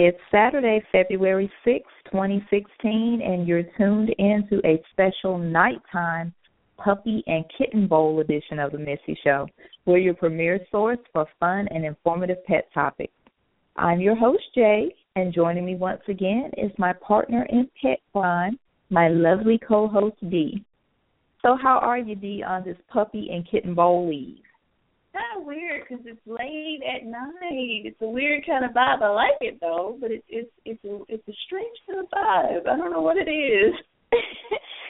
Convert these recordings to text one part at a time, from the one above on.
It's Saturday, February 6, 2016, and you're tuned into a special nighttime Puppy and Kitten Bowl edition of The Missy Show. We're your premier source for fun and informative pet topics. I'm your host, Jay, and joining me once again is my partner in pet crime, my lovely co host, Dee. So, how are you, Dee, on this Puppy and Kitten Bowl Eve? Kind of weird because it's late at night. It's a weird kind of vibe. I like it though, but it's it's it's a it's a strange kind of vibe. I don't know what it is.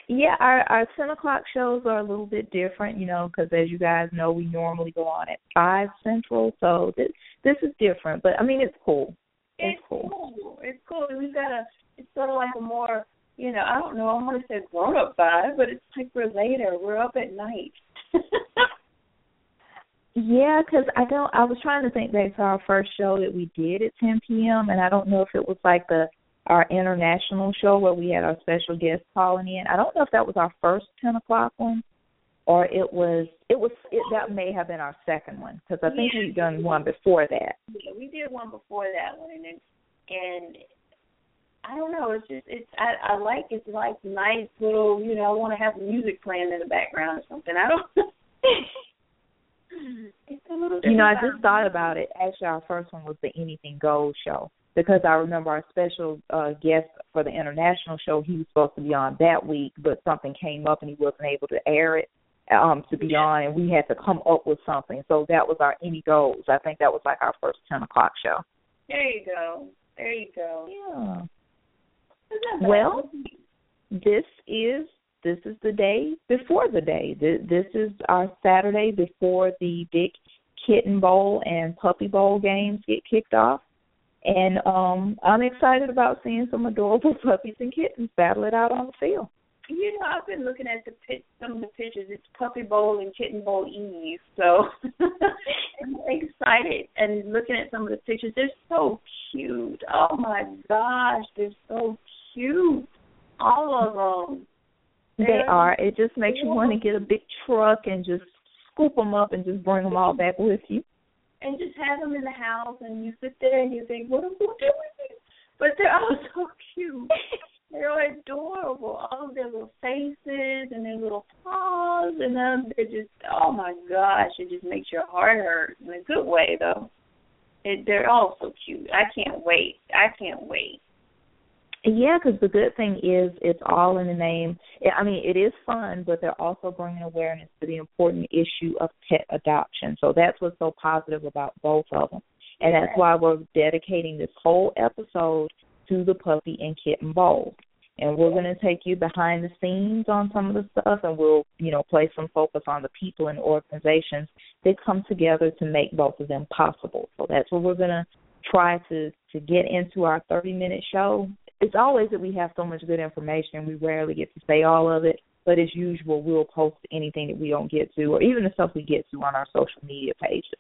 yeah, our our ten o'clock shows are a little bit different, you know, because as you guys know, we normally go on at five central, so this this is different. But I mean, it's cool. It's, it's cool. cool. It's cool. We've got a. It's sort of like a more, you know, I don't know. I want to say grown up vibe, but it's like we're later. We're up at night. Yeah, because I don't. I was trying to think back to our first show that we did at 10 p.m. and I don't know if it was like the our international show where we had our special guest calling in. I don't know if that was our first 10 o'clock one, or it was. It was. It, that may have been our second one because I think yeah. we'd done one before that. Yeah, we did one before that one, and it, and I don't know. It's just it's I I like it's like nice little you know I want to have music playing in the background or something. I don't. You know, I just thought about it. Actually, our first one was the Anything Goes show because I remember our special uh guest for the international show. He was supposed to be on that week, but something came up and he wasn't able to air it um to be on, and we had to come up with something. So that was our Any Goes. I think that was like our first ten o'clock show. There you go. There you go. Yeah. Well, this is this is the day before the day. This is our Saturday before the big kitten bowl and puppy bowl games get kicked off. And um I'm excited about seeing some adorable puppies and kittens battle it out on the field. You know, I've been looking at the pit, some of the pictures. It's Puppy Bowl and Kitten Bowl Eve, so I'm excited. And looking at some of the pictures, they're so cute. Oh my gosh, they're so cute. All of them. They are. It just makes you want to get a big truck and just scoop them up and just bring them all back with you. And just have them in the house, and you sit there and you think, what am I doing? But they're all so cute. they're adorable. All of their little faces and their little paws, and then they're just, oh my gosh, it just makes your heart hurt in a good way, though. It, they're all so cute. I can't wait. I can't wait. Yeah, because the good thing is it's all in the name. I mean, it is fun, but they're also bringing awareness to the important issue of pet adoption. So that's what's so positive about both of them, and that's why we're dedicating this whole episode to the puppy and kitten bowl. And we're going to take you behind the scenes on some of the stuff, and we'll, you know, place some focus on the people and organizations that come together to make both of them possible. So that's what we're going to try to to get into our 30 minute show it's always that we have so much good information. We rarely get to say all of it, but as usual, we'll post anything that we don't get to, or even the stuff we get to on our social media pages.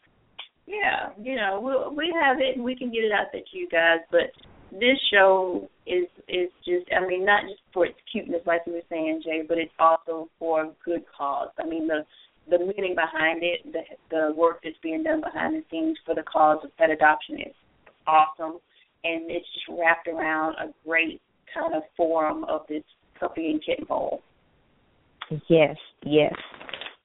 Yeah, you know, we we'll, have it and we can get it out to you guys. But this show is is just, I mean, not just for its cuteness, like you were saying, Jay, but it's also for a good cause. I mean, the the meaning behind it, the the work that's being done behind the scenes for the cause of pet adoption is awesome and it's just wrapped around a great kind of forum of this puppy and kitten bowl. Yes, yes.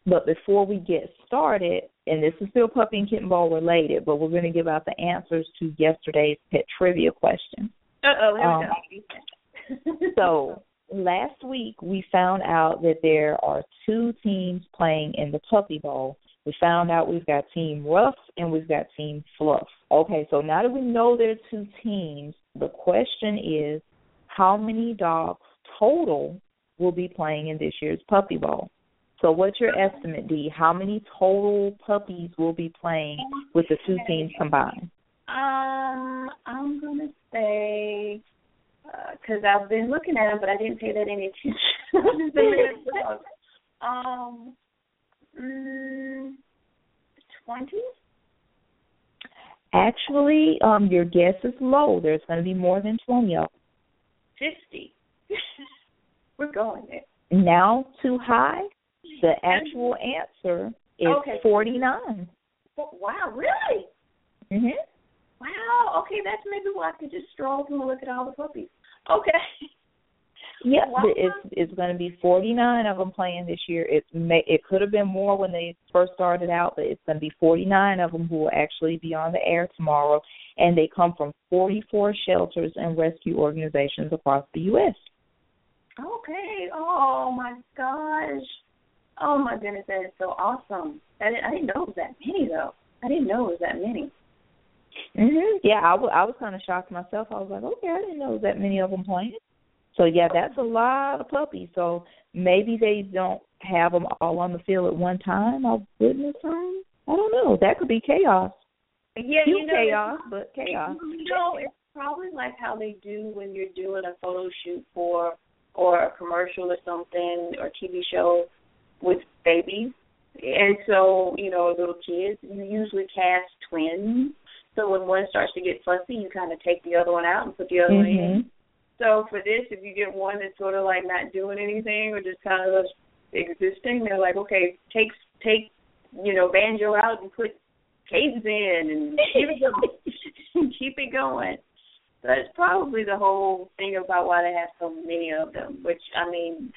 But before we get started, and this is still puppy and kitten bowl related, but we're going to give out the answers to yesterday's pet trivia question. Uh oh, um, so last week we found out that there are two teams playing in the puppy bowl, We found out we've got Team Rough and we've got Team Fluff. Okay, so now that we know there are two teams, the question is how many dogs total will be playing in this year's Puppy Bowl? So what's your estimate, Dee? How many total puppies will be playing with the two teams combined? Um, I'm gonna say because uh, I've been looking at them, but I didn't pay that any attention. um, twenty. Actually, um, your guess is low. There's going to be more than twenty of them. Fifty. We're going there. Now too high. The actual answer is okay. forty nine. Wow, really? Mhm. Wow. Okay, that's maybe why I could just stroll through and look at all the puppies. Okay. Yeah, it's it's going to be 49 of them playing this year. It may it could have been more when they first started out, but it's going to be 49 of them who will actually be on the air tomorrow, and they come from 44 shelters and rescue organizations across the U.S. Okay. Oh my gosh. Oh my goodness, that is so awesome. I didn't, I didn't know it was that many though. I didn't know it was that many. Mhm. Yeah, I, w- I was kind of shocked myself. I was like, okay, I didn't know there was that many of them playing. So yeah, that's a lot of puppies. So maybe they don't have them all on the field at one time. I wouldn't assume. I don't know. That could be chaos. Yeah, you know, chaos, but chaos. You know, it's probably like how they do when you're doing a photo shoot for or a commercial or something or TV show with babies. And so, you know, little kids, you usually cast twins. So when one starts to get fussy, you kind of take the other one out and put the other one Mhm. in. So for this, if you get one that's sort of like not doing anything or just kind of existing, they're like, okay, take take you know banjo out and put cadence in and keep it going. keep it going. That's probably the whole thing about why they have so many of them. Which I mean,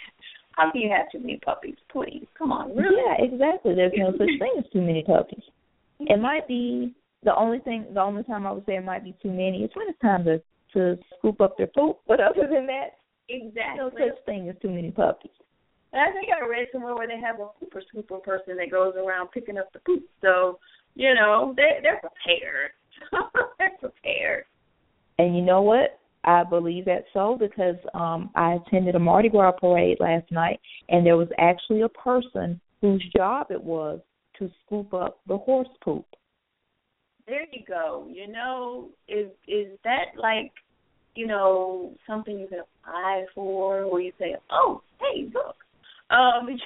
how can you have too many puppies? Please, come on, really? Yeah, exactly. There's no such thing as too many puppies. It might be the only thing. The only time I would say it might be too many is when it's time to to scoop up their poop. But other than that, Exactly. no such thing as too many puppies. And I think I read somewhere where they have a pooper scooper person that goes around picking up the poop. So, you know, they they're prepared. they're prepared. And you know what? I believe that's so because um I attended a Mardi Gras parade last night and there was actually a person whose job it was to scoop up the horse poop. There you go. You know, is is that like, you know, something you can apply for where you say, Oh, hey, look. Um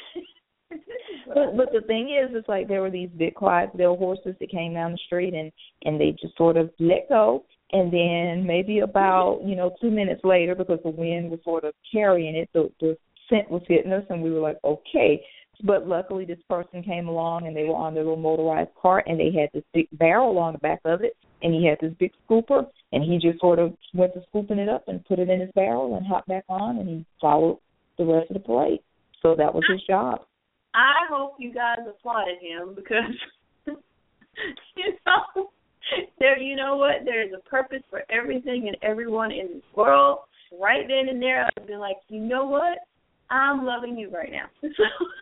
But but the thing is it's like there were these big Clydesdale horses that came down the street and and they just sort of let go and then maybe about, you know, two minutes later because the wind was sort of carrying it, the the scent was hitting us and we were like, Okay. But luckily this person came along and they were on their little motorized cart and they had this big barrel on the back of it and he had this big scooper and he just sort of went to scooping it up and put it in his barrel and hopped back on and he followed the rest of the parade. So that was his job. I hope you guys applauded him because you know there you know what there is a purpose for everything and everyone in this world. Right then and there, I've been like, you know what? I'm loving you right now.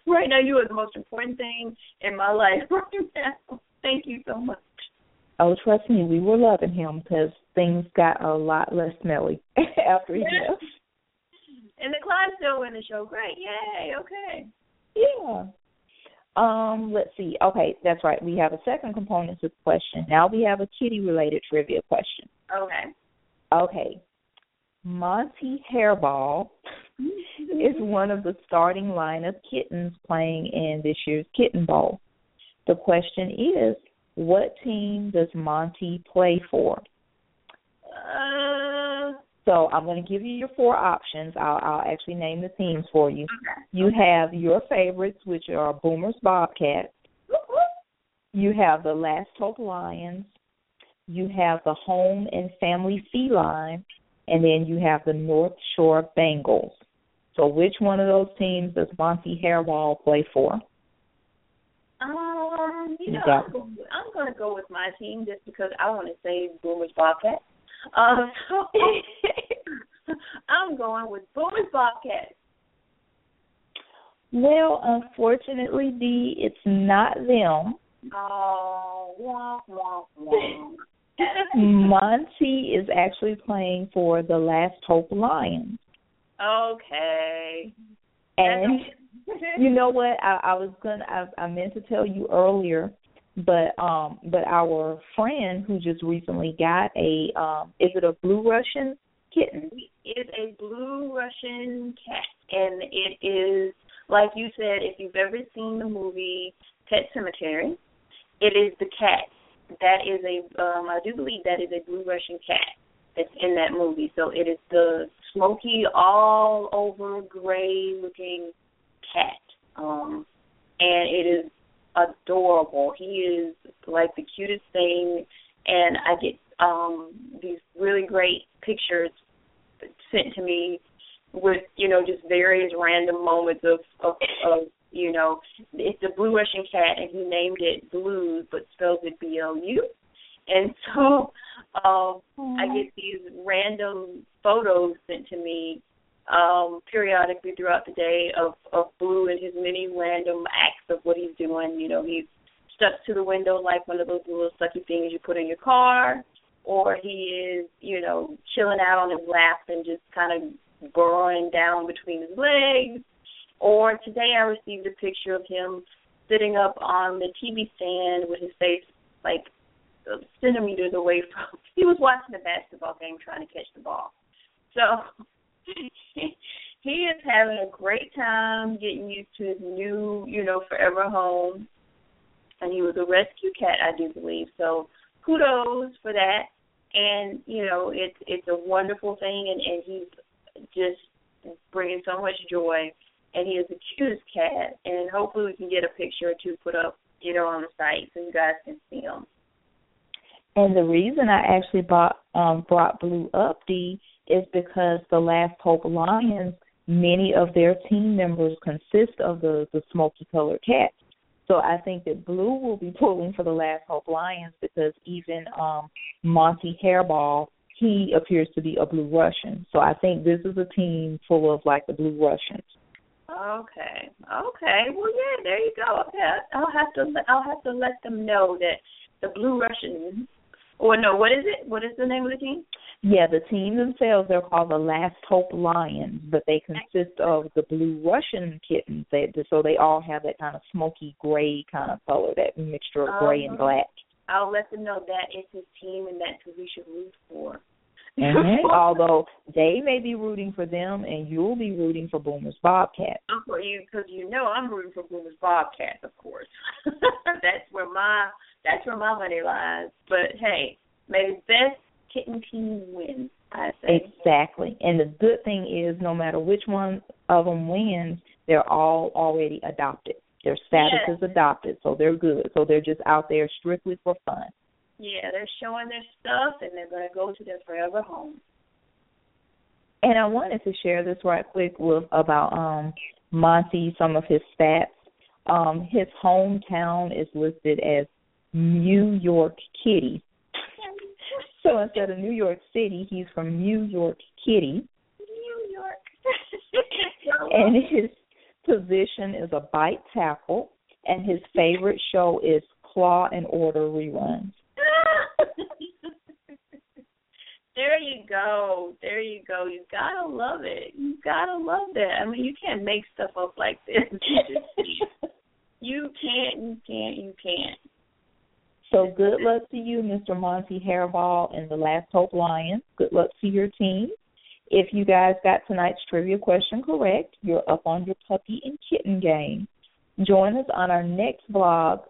Right now, you are the most important thing in my life right now. Thank you so much. Oh, trust me, we were loving him because things got a lot less smelly after he left. And the Clyde still in the show. Great. Yay. Okay. Yeah. Um, let's see. Okay, that's right. We have a second component to the question. Now we have a kitty related trivia question. Okay. Okay. Monty Hairball is one of the starting lineup kittens playing in this year's Kitten Bowl. The question is, what team does Monty play for? Uh, So I'm going to give you your four options. I'll, I'll actually name the teams for you. okay. You have your favorites, which are Boomer's Bobcats. You have the Last Hope Lions. You have the Home and Family Feline, and then you have the North Shore Bengals. So, which one of those teams does Monty Hairball play for? Um, you know, I'm, I'm going to go with my team just because I want to say Boomer's Bobcat. Um, so I'm going with Boomer's Bobcat. Well, unfortunately, Dee, it's not them. Oh, wah, wah, wah. Monty is actually playing for the Last Hope Lions. Okay. And you know what? I, I was gonna I, I meant to tell you earlier, but um but our friend who just recently got a um is it a blue Russian kitten? It is a blue Russian cat, and it is like you said. If you've ever seen the movie Pet Sematary, it is the cat. That is a um I do believe that is a blue Russian cat that's in that movie. So it is the smoky, all over gray looking cat. Um and it is adorable. He is like the cutest thing and I get um these really great pictures sent to me with, you know, just various random moments of of, of you know, it's a blue Russian cat and he named it Blue but spells it B L U. And so um I get these random photos sent to me um periodically throughout the day of of Blue and his many random acts of what he's doing. You know, he's stuck to the window like one of those little sucky things you put in your car, or he is, you know, chilling out on his lap and just kind of burrowing down between his legs. Or today I received a picture of him sitting up on the TV stand with his face like centimeters away from. He was watching a basketball game trying to catch the ball. So he is having a great time getting used to his new, you know, forever home. And he was a rescue cat, I do believe. So kudos for that. And you know, it's it's a wonderful thing, and and he's just bringing so much joy. And he is the cutest cat. And hopefully, we can get a picture or two put up, you know, on the site so you guys can see him. And the reason I actually bought um, brought Blue up, D, is because the Last Hope Lions, many of their team members consist of the the smoky colored cats. So I think that Blue will be pulling for the Last Hope Lions because even um Monty Hairball, he appears to be a Blue Russian. So I think this is a team full of like the Blue Russians. Okay. Okay. Well, yeah. There you go. Okay. I'll have to. I'll have to let them know that the Blue Russians. Or no, what is it? What is the name of the team? Yeah, the team themselves they're called the Last Hope Lions, but they consist of the Blue Russian kittens. They, so they all have that kind of smoky gray kind of color, that mixture of gray and black. I'll let them know that is his team and that's who we should root for. Mm-hmm. Although they may be rooting for them, and you'll be rooting for Boomer's Bobcat. For you, because you know I'm rooting for Boomer's Bobcat, of course. that's where my that's where my money lies. But hey, may the best kitten team win. I say exactly. And the good thing is, no matter which one of them wins, they're all already adopted. Their status yes. is adopted, so they're good. So they're just out there strictly for fun. Yeah, they're showing their stuff, and they're going to go to their forever home. And I wanted to share this right quick with about um Monty, some of his stats. Um, his hometown is listed as New York Kitty. So instead of New York City, he's from New York Kitty. New York. and his position is a bite tackle, and his favorite show is Claw and Order reruns. there you go. There you go. You gotta love it. You gotta love that. I mean, you can't make stuff up like this. You can't. You can't. You can't. So good luck to you, Mr. Monty Hairball and the Last Hope Lions. Good luck to your team. If you guys got tonight's trivia question correct, you're up on your puppy and kitten game. Join us on our next blog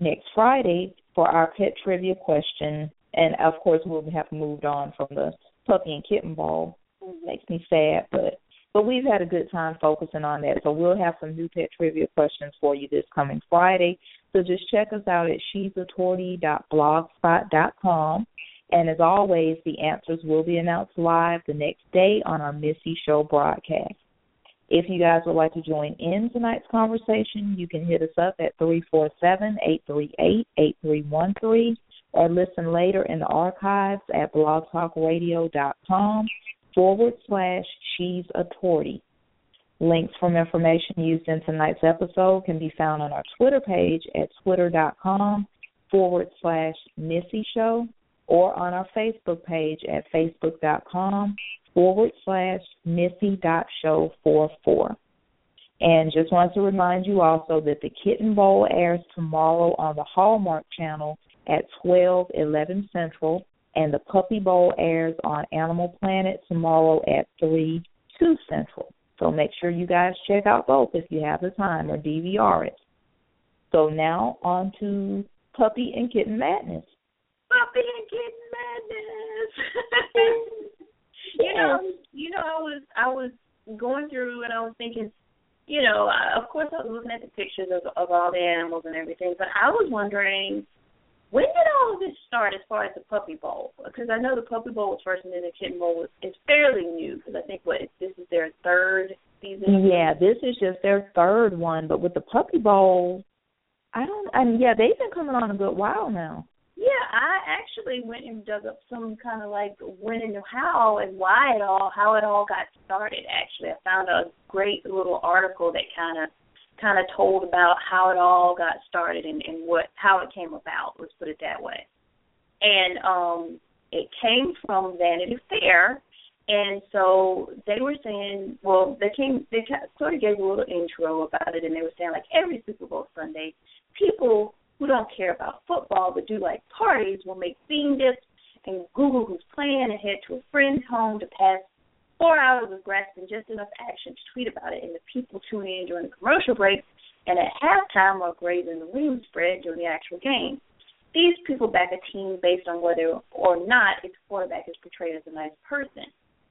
next Friday for our pet trivia question. And of course, we'll have moved on from the puppy and kitten ball. It makes me sad, but but we've had a good time focusing on that. So we'll have some new pet trivia questions for you this coming Friday. So just check us out at she'sauthority.blogspot.com. And as always, the answers will be announced live the next day on our Missy Show broadcast. If you guys would like to join in tonight's conversation, you can hit us up at 347-838-8313 or listen later in the archives at blogtalkradio.com forward slash she's a tortie. Links from information used in tonight's episode can be found on our Twitter page at twitter.com forward slash Missy Show or on our Facebook page at facebook.com forward slash Missy dot show four four. And just want to remind you also that the Kitten Bowl airs tomorrow on the Hallmark Channel at twelve eleven Central, and the Puppy Bowl airs on Animal Planet tomorrow at 3 2 Central. So make sure you guys check out both if you have the time or DVR it. So now on to Puppy and Kitten Madness. Puppy and Kitten Madness. you know, you know, I was I was going through and I was thinking, you know, I, of course I was looking at the pictures of of all the animals and everything, but I was wondering when did all of this start as far as the puppy bowl? Because I know the puppy bowl was first, and then the kitten bowl was is fairly new. Because I think what this is their third season. Yeah, this is just their third one. But with the puppy bowl, I don't. I mean, yeah, they've been coming on a good while now. Yeah, I actually went and dug up some kind of like when and how and why it all, how it all got started. Actually, I found a great little article that kind of kind of told about how it all got started and, and what how it came about. Let's put it that way. And um, it came from Vanity Fair, and so they were saying, well, they came, they sort of gave a little intro about it, and they were saying like every Super Bowl Sunday, people who don't care about football but do like parties will make bean dips and Google who's playing and head to a friend's home to pass four hours of grasping just enough action to tweet about it, and the people tuning in during the commercial breaks and at halftime are grazing the wing spread during the actual game. These people back a team based on whether or not its quarterback is portrayed as a nice person.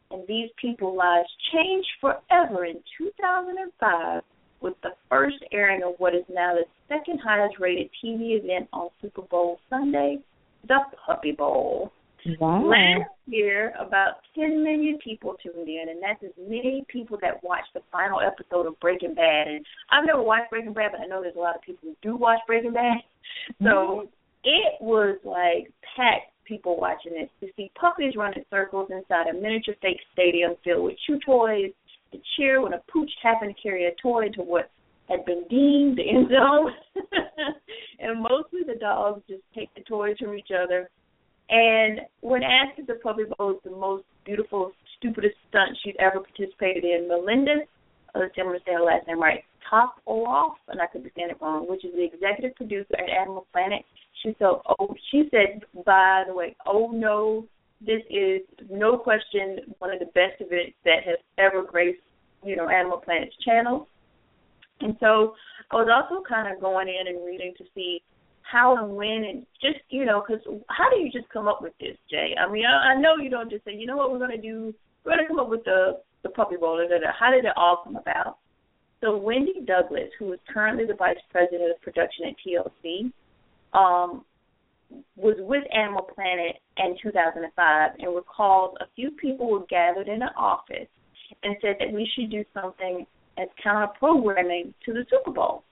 And these people's lives changed forever in 2005 with the first airing of what is now the second highest rated TV event on Super Bowl Sunday, the Puppy Bowl. Wow. Last year, about 10 million people tuned in, and that's as many people that watched the final episode of Breaking Bad. And I've never watched Breaking Bad, but I know there's a lot of people who do watch Breaking Bad. So mm-hmm. it was like packed people watching this to see puppies running in circles inside a miniature fake stadium filled with chew toys, to cheer when a pooch happened to carry a toy to what had been deemed the end zone. and mostly the dogs just take the toys from each other and when asked if the puppy bowl is the most beautiful, stupidest stunt she'd ever participated in, Melinda, uh, let's see, I'm to say her last name right, Top off, and I could be saying it wrong, which is the executive producer at Animal Planet. She said, oh, she said, by the way, oh no, this is no question one of the best events that has ever graced, you know, Animal Planet's channel. And so I was also kind of going in and reading to see how and when and just you know because how do you just come up with this jay? I mean I, I know you don't just say you know what we're going to do? We're going to come up with the the puppy bowl how did it all come about? So wendy douglas who is currently the vice president of production at tlc um was with animal planet in 2005 and recalls a few people were gathered in an office and said that we should do something as counter programming to the super bowl.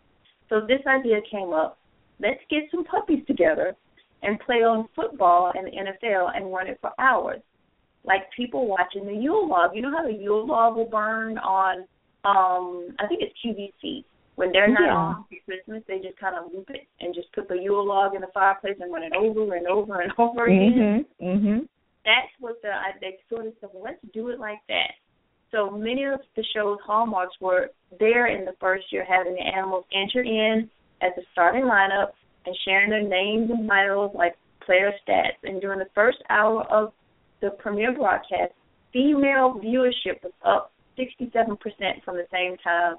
So this idea came up let's get some puppies together and play on football and the NFL and run it for hours. Like people watching the Yule log. You know how the Yule log will burn on um I think it's QVC. When they're not yeah. on for Christmas, they just kind of loop it and just put the Yule log in the fireplace and run it over and over and over again. Mhm. Mhm. That's what the I, they sort of said. Well, let's do it like that. So many of the show's hallmarks were there in the first year, having the animals enter in as the starting lineup and sharing their names and titles like player stats. And during the first hour of the premiere broadcast, female viewership was up 67% from the same time,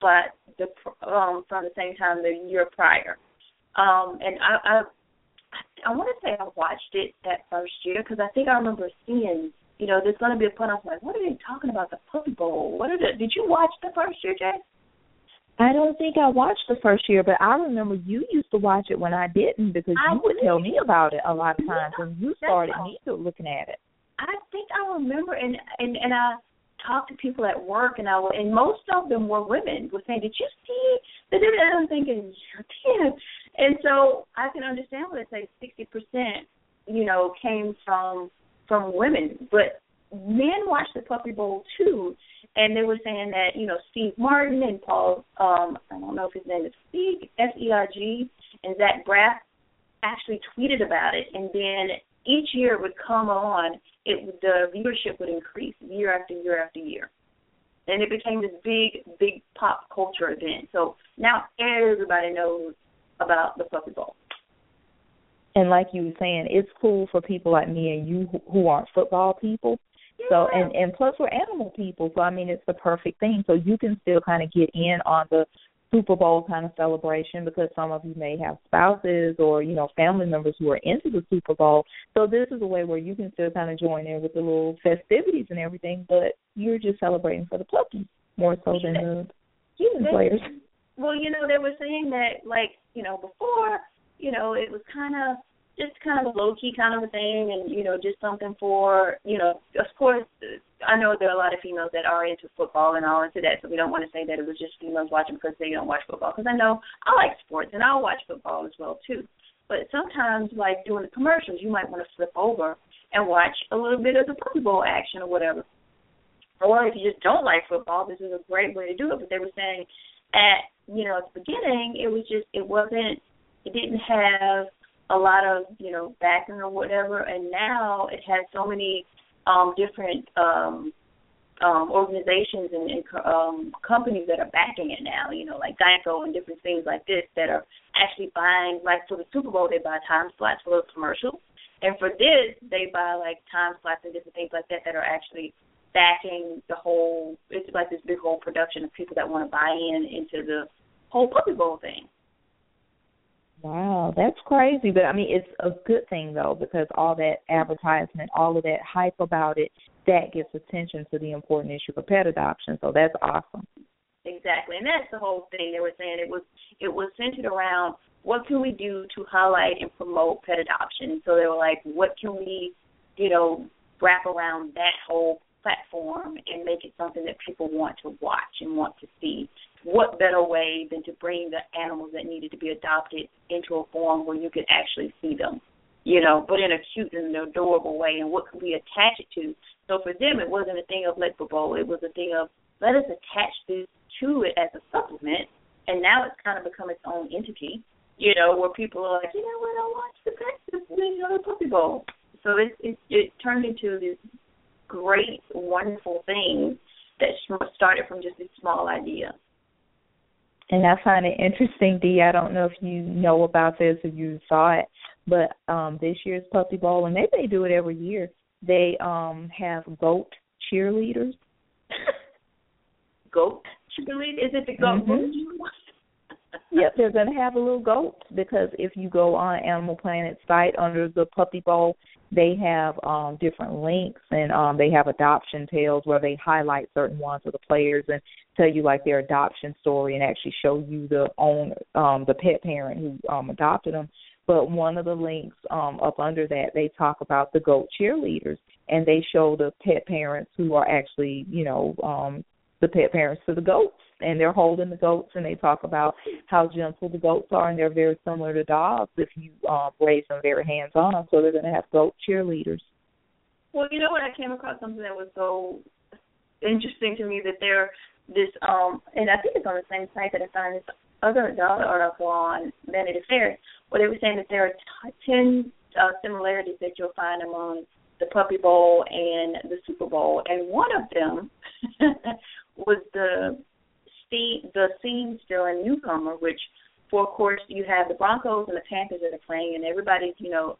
but the um, from the same time the year prior. Um, and I, I I want to say I watched it that first year because I think I remember seeing, you know, there's going to be a pun. I was like, what are they talking about? The Puppy Bowl? What are the? Did you watch the first year, Jay? I don't think I watched the first year, but I remember you used to watch it when I didn't because I you would tell me about it a lot of times yeah, when you started me to looking at it. I think I remember, and and and I talked to people at work, and I and most of them were women. Were saying, "Did you see?" The and I'm thinking, "Damn!" And so I can understand why they say sixty percent, you know, came from from women, but men watch the Puppy Bowl too, and they were saying that you know Steve Martin and Paul, um, I don't know if his name is Steve S E R G, and Zach Braff actually tweeted about it, and then each year it would come on, it the viewership would increase year after year after year, and it became this big, big pop culture event. So now everybody knows about the Puppy Bowl. And like you were saying, it's cool for people like me and you who aren't football people. So and and plus we're animal people, so I mean it's the perfect thing. So you can still kind of get in on the Super Bowl kind of celebration because some of you may have spouses or you know family members who are into the Super Bowl. So this is a way where you can still kind of join in with the little festivities and everything, but you're just celebrating for the puppies more so than the human players. Well, you know, they were saying that like, you know, before, you know, it was kind of just kind of low key kind of a thing and, you know, just something for, you know, of course uh, I know there are a lot of females that are into football and all into that, so we don't want to say that it was just females watching because they don't watch football. Because I know I like sports and I'll watch football as well too. But sometimes, like during the commercials, you might want to flip over and watch a little bit of the Puppy Bowl action or whatever. Or if you just don't like football, this is a great way to do it. But they were saying at you know at the beginning, it was just it wasn't it didn't have a lot of you know backing or whatever, and now it has so many um different um um organizations and, and um companies that are backing it now, you know, like Geico and different things like this that are actually buying like for the Super Bowl they buy time slots for those commercials. And for this they buy like time slots and different things like that that are actually backing the whole it's like this big whole production of people that want to buy in into the whole Puppy Bowl thing. Wow, that's crazy. But I mean, it's a good thing though because all that advertisement, all of that hype about it, that gets attention to the important issue of pet adoption. So that's awesome. Exactly, and that's the whole thing. They were saying it was it was centered around what can we do to highlight and promote pet adoption. So they were like, what can we, you know, wrap around that whole platform and make it something that people want to watch and want to see what better way than to bring the animals that needed to be adopted into a form where you could actually see them, you know, but in a cute and adorable way, and what could we attach it to? So for them, it wasn't a thing of let bowl; it was a thing of let us attach this to it as a supplement, and now it's kind of become its own entity, you know, where people are like, you know what, I watch the Texas, you know, the Puppy Bowl. So it it, it turned into this great, wonderful thing that started from just a small idea. And I find it interesting, Dee. I don't know if you know about this or you saw it, but um this year's Puppy Bowl, and maybe they do it every year. They um have goat cheerleaders. goat cheerleaders? Is it the goat? Mm-hmm. Yep, they're going to have a little goat because if you go on Animal Planet site under the Puppy Bowl, they have um different links and um they have adoption tales where they highlight certain ones of the players and tell you like their adoption story and actually show you the owner um the pet parent who um adopted them but one of the links um up under that they talk about the goat cheerleaders and they show the pet parents who are actually you know um the pet parents to the goats and they're holding the goats and they talk about how gentle the goats are and they're very similar to dogs if you um raise them very hands on so they're going to have goat cheerleaders. Well you know what? I came across something that was so interesting to me that they're this um and i think it's on the same site that i found this other the other article on vanity fair where they were saying that there are t- ten uh, similarities that you'll find among the puppy bowl and the super bowl and one of them was the scene, the scene still in newcomer, which for of course you have the Broncos and the Panthers that are playing, and everybody's you know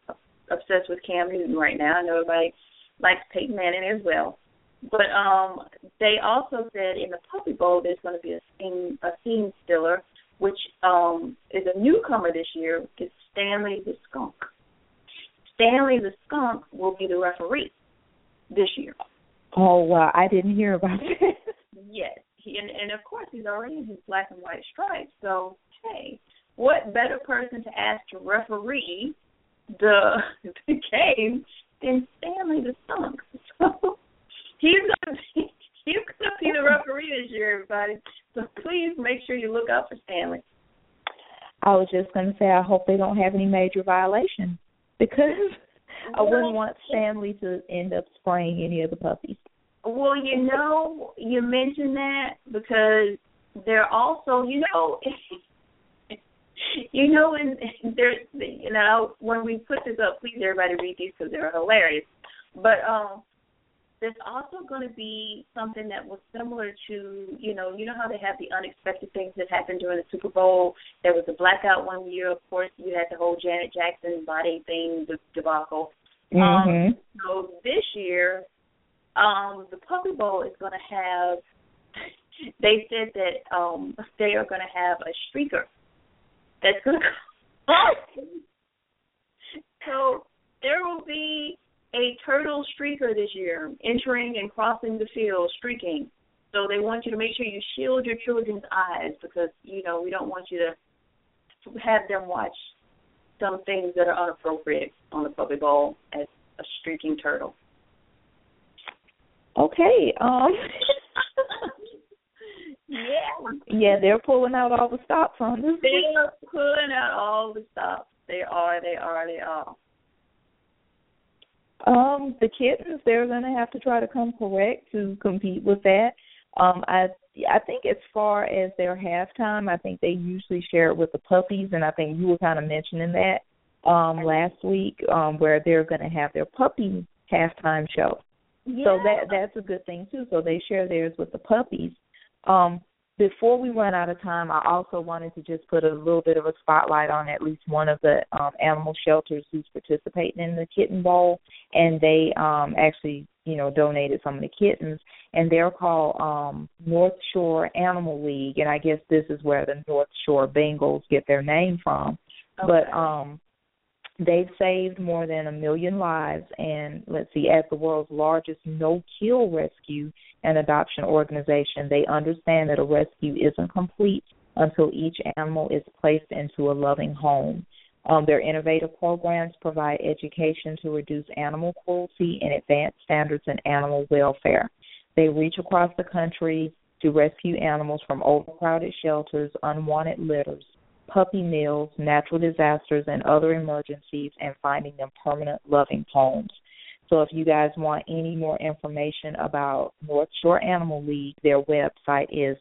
obsessed with Cam Newton right now. I know everybody likes Peyton Manning as well. But um they also said in the Puppy Bowl there's going to be a scene a scene stiller, which um is a newcomer this year. It's Stanley the Skunk. Stanley the Skunk will be the referee this year. Oh wow, I didn't hear about that. Yes, he, and, and of course he's already in his black and white stripes. So hey, what better person to ask to referee the the game than Stanley the Skunk? So he's gonna be he's gonna be the referee this year, everybody. So please make sure you look out for Stanley. I was just gonna say I hope they don't have any major violations because I wouldn't want Stanley to end up spraying any of the puppies. Well, you know, you mentioned that because they're also, you know, you know, and there's, you know, when we put this up, please everybody read these because they're hilarious. But um, there's also going to be something that was similar to, you know, you know how they have the unexpected things that happened during the Super Bowl. There was a blackout one year. Of course, you had the whole Janet Jackson body thing, the debacle. Mm-hmm. Um, so this year, um, the Puppy Bowl is going to have. They said that um, they are going to have a streaker that's going to. so there will be a turtle streaker this year entering and crossing the field, streaking. So they want you to make sure you shield your children's eyes because you know we don't want you to have them watch some things that are inappropriate on the puppy bowl as a streaking turtle. Okay. Um. yeah. Yeah, they're pulling out all the stops on this. They're pulling out all the stops. They are. They are. They are. Um, the kittens, they're going to have to try to come correct to compete with that. Um, I I think as far as their halftime, I think they usually share it with the puppies, and I think you were kind of mentioning that um last week, um, where they're going to have their puppy halftime show. Yeah. So that that's a good thing too. So they share theirs with the puppies. Um, before we run out of time, I also wanted to just put a little bit of a spotlight on at least one of the um, animal shelters who's participating in the kitten bowl, and they um, actually, you know, donated some of the kittens, and they're called um, North Shore Animal League, and I guess this is where the North Shore Bengals get their name from. Okay. But um, they've saved more than a million lives, and let's see, as the world's largest no-kill rescue and adoption organization, they understand that a rescue isn't complete until each animal is placed into a loving home. Um, their innovative programs provide education to reduce animal cruelty and advance standards in animal welfare. They reach across the country to rescue animals from overcrowded shelters, unwanted litters, puppy mills, natural disasters, and other emergencies, and finding them permanent, loving homes. So if you guys want any more information about North Shore Animal League, their website is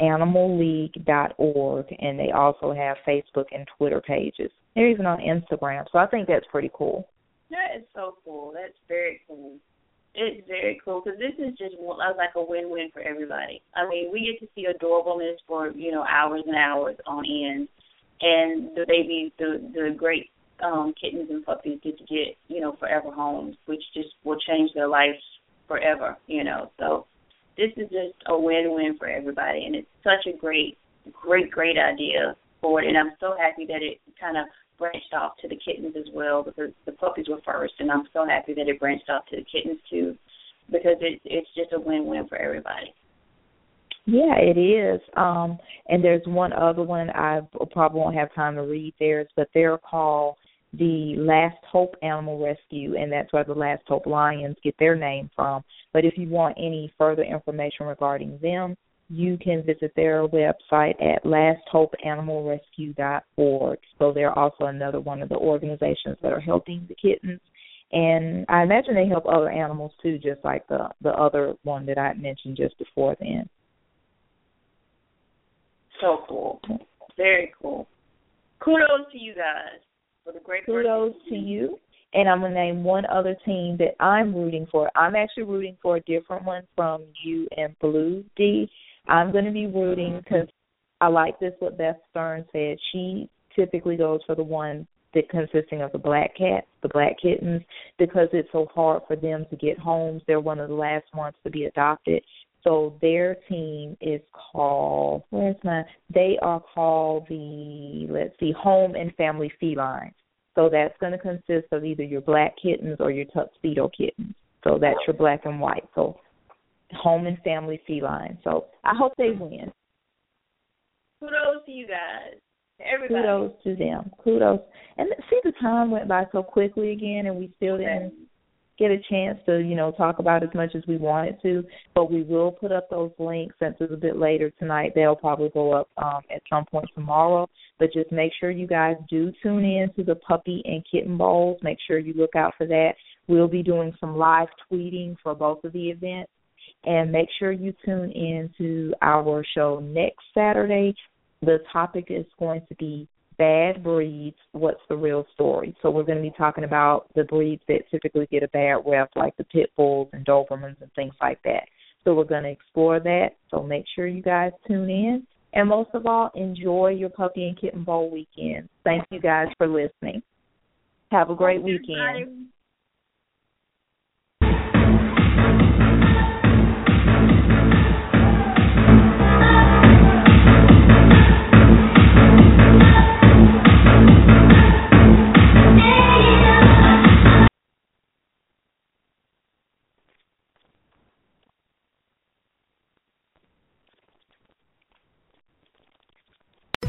animalleague.org, and they also have Facebook and Twitter pages. They're even on Instagram, so I think that's pretty cool. That is so cool. That's very cool. It's very cool because this is just like a win-win for everybody. I mean, we get to see adorableness for you know hours and hours on end, and the babies, the the great um kittens and puppies get to get you know forever homes, which just will change their lives forever. You know, so this is just a win-win for everybody, and it's such a great, great, great idea for it. And I'm so happy that it kind of branched off to the kittens as well because the puppies were first, and I'm so happy that it branched off to the kittens too because it, it's just a win-win for everybody. Yeah, it is. Um, and there's one other one I probably won't have time to read theirs, but they're called the Last Hope Animal Rescue, and that's where the Last Hope Lions get their name from. But if you want any further information regarding them, you can visit their website at lasthopeanimalrescue.org. So they're also another one of the organizations that are helping the kittens. And I imagine they help other animals too, just like the the other one that I mentioned just before then. So cool. Very cool. Kudos to you guys for the great Kudos to you. And I'm gonna name one other team that I'm rooting for. I'm actually rooting for a different one from you and Blue D. I'm gonna be rooting because I like this what Beth Stern said. She typically goes for the one that consisting of the black cats, the black kittens, because it's so hard for them to get homes. They're one of the last ones to be adopted. So their team is called where's my they are called the let's see, Home and Family Felines. So that's gonna consist of either your black kittens or your tuxedo kittens. So that's your black and white. So Home and Family Feline. So I hope they win. Kudos to you guys. Everybody. Kudos to them. Kudos. And see, the time went by so quickly again, and we still didn't get a chance to, you know, talk about as much as we wanted to. But we will put up those links since it's a bit later tonight. They'll probably go up um, at some point tomorrow. But just make sure you guys do tune in to the puppy and kitten bowls. Make sure you look out for that. We'll be doing some live tweeting for both of the events. And make sure you tune in to our show next Saturday. The topic is going to be bad breeds, what's the real story? So we're going to be talking about the breeds that typically get a bad rep, like the pit bulls and Dobermans and things like that. So we're going to explore that. So make sure you guys tune in. And most of all, enjoy your puppy and kitten bowl weekend. Thank you guys for listening. Have a great weekend.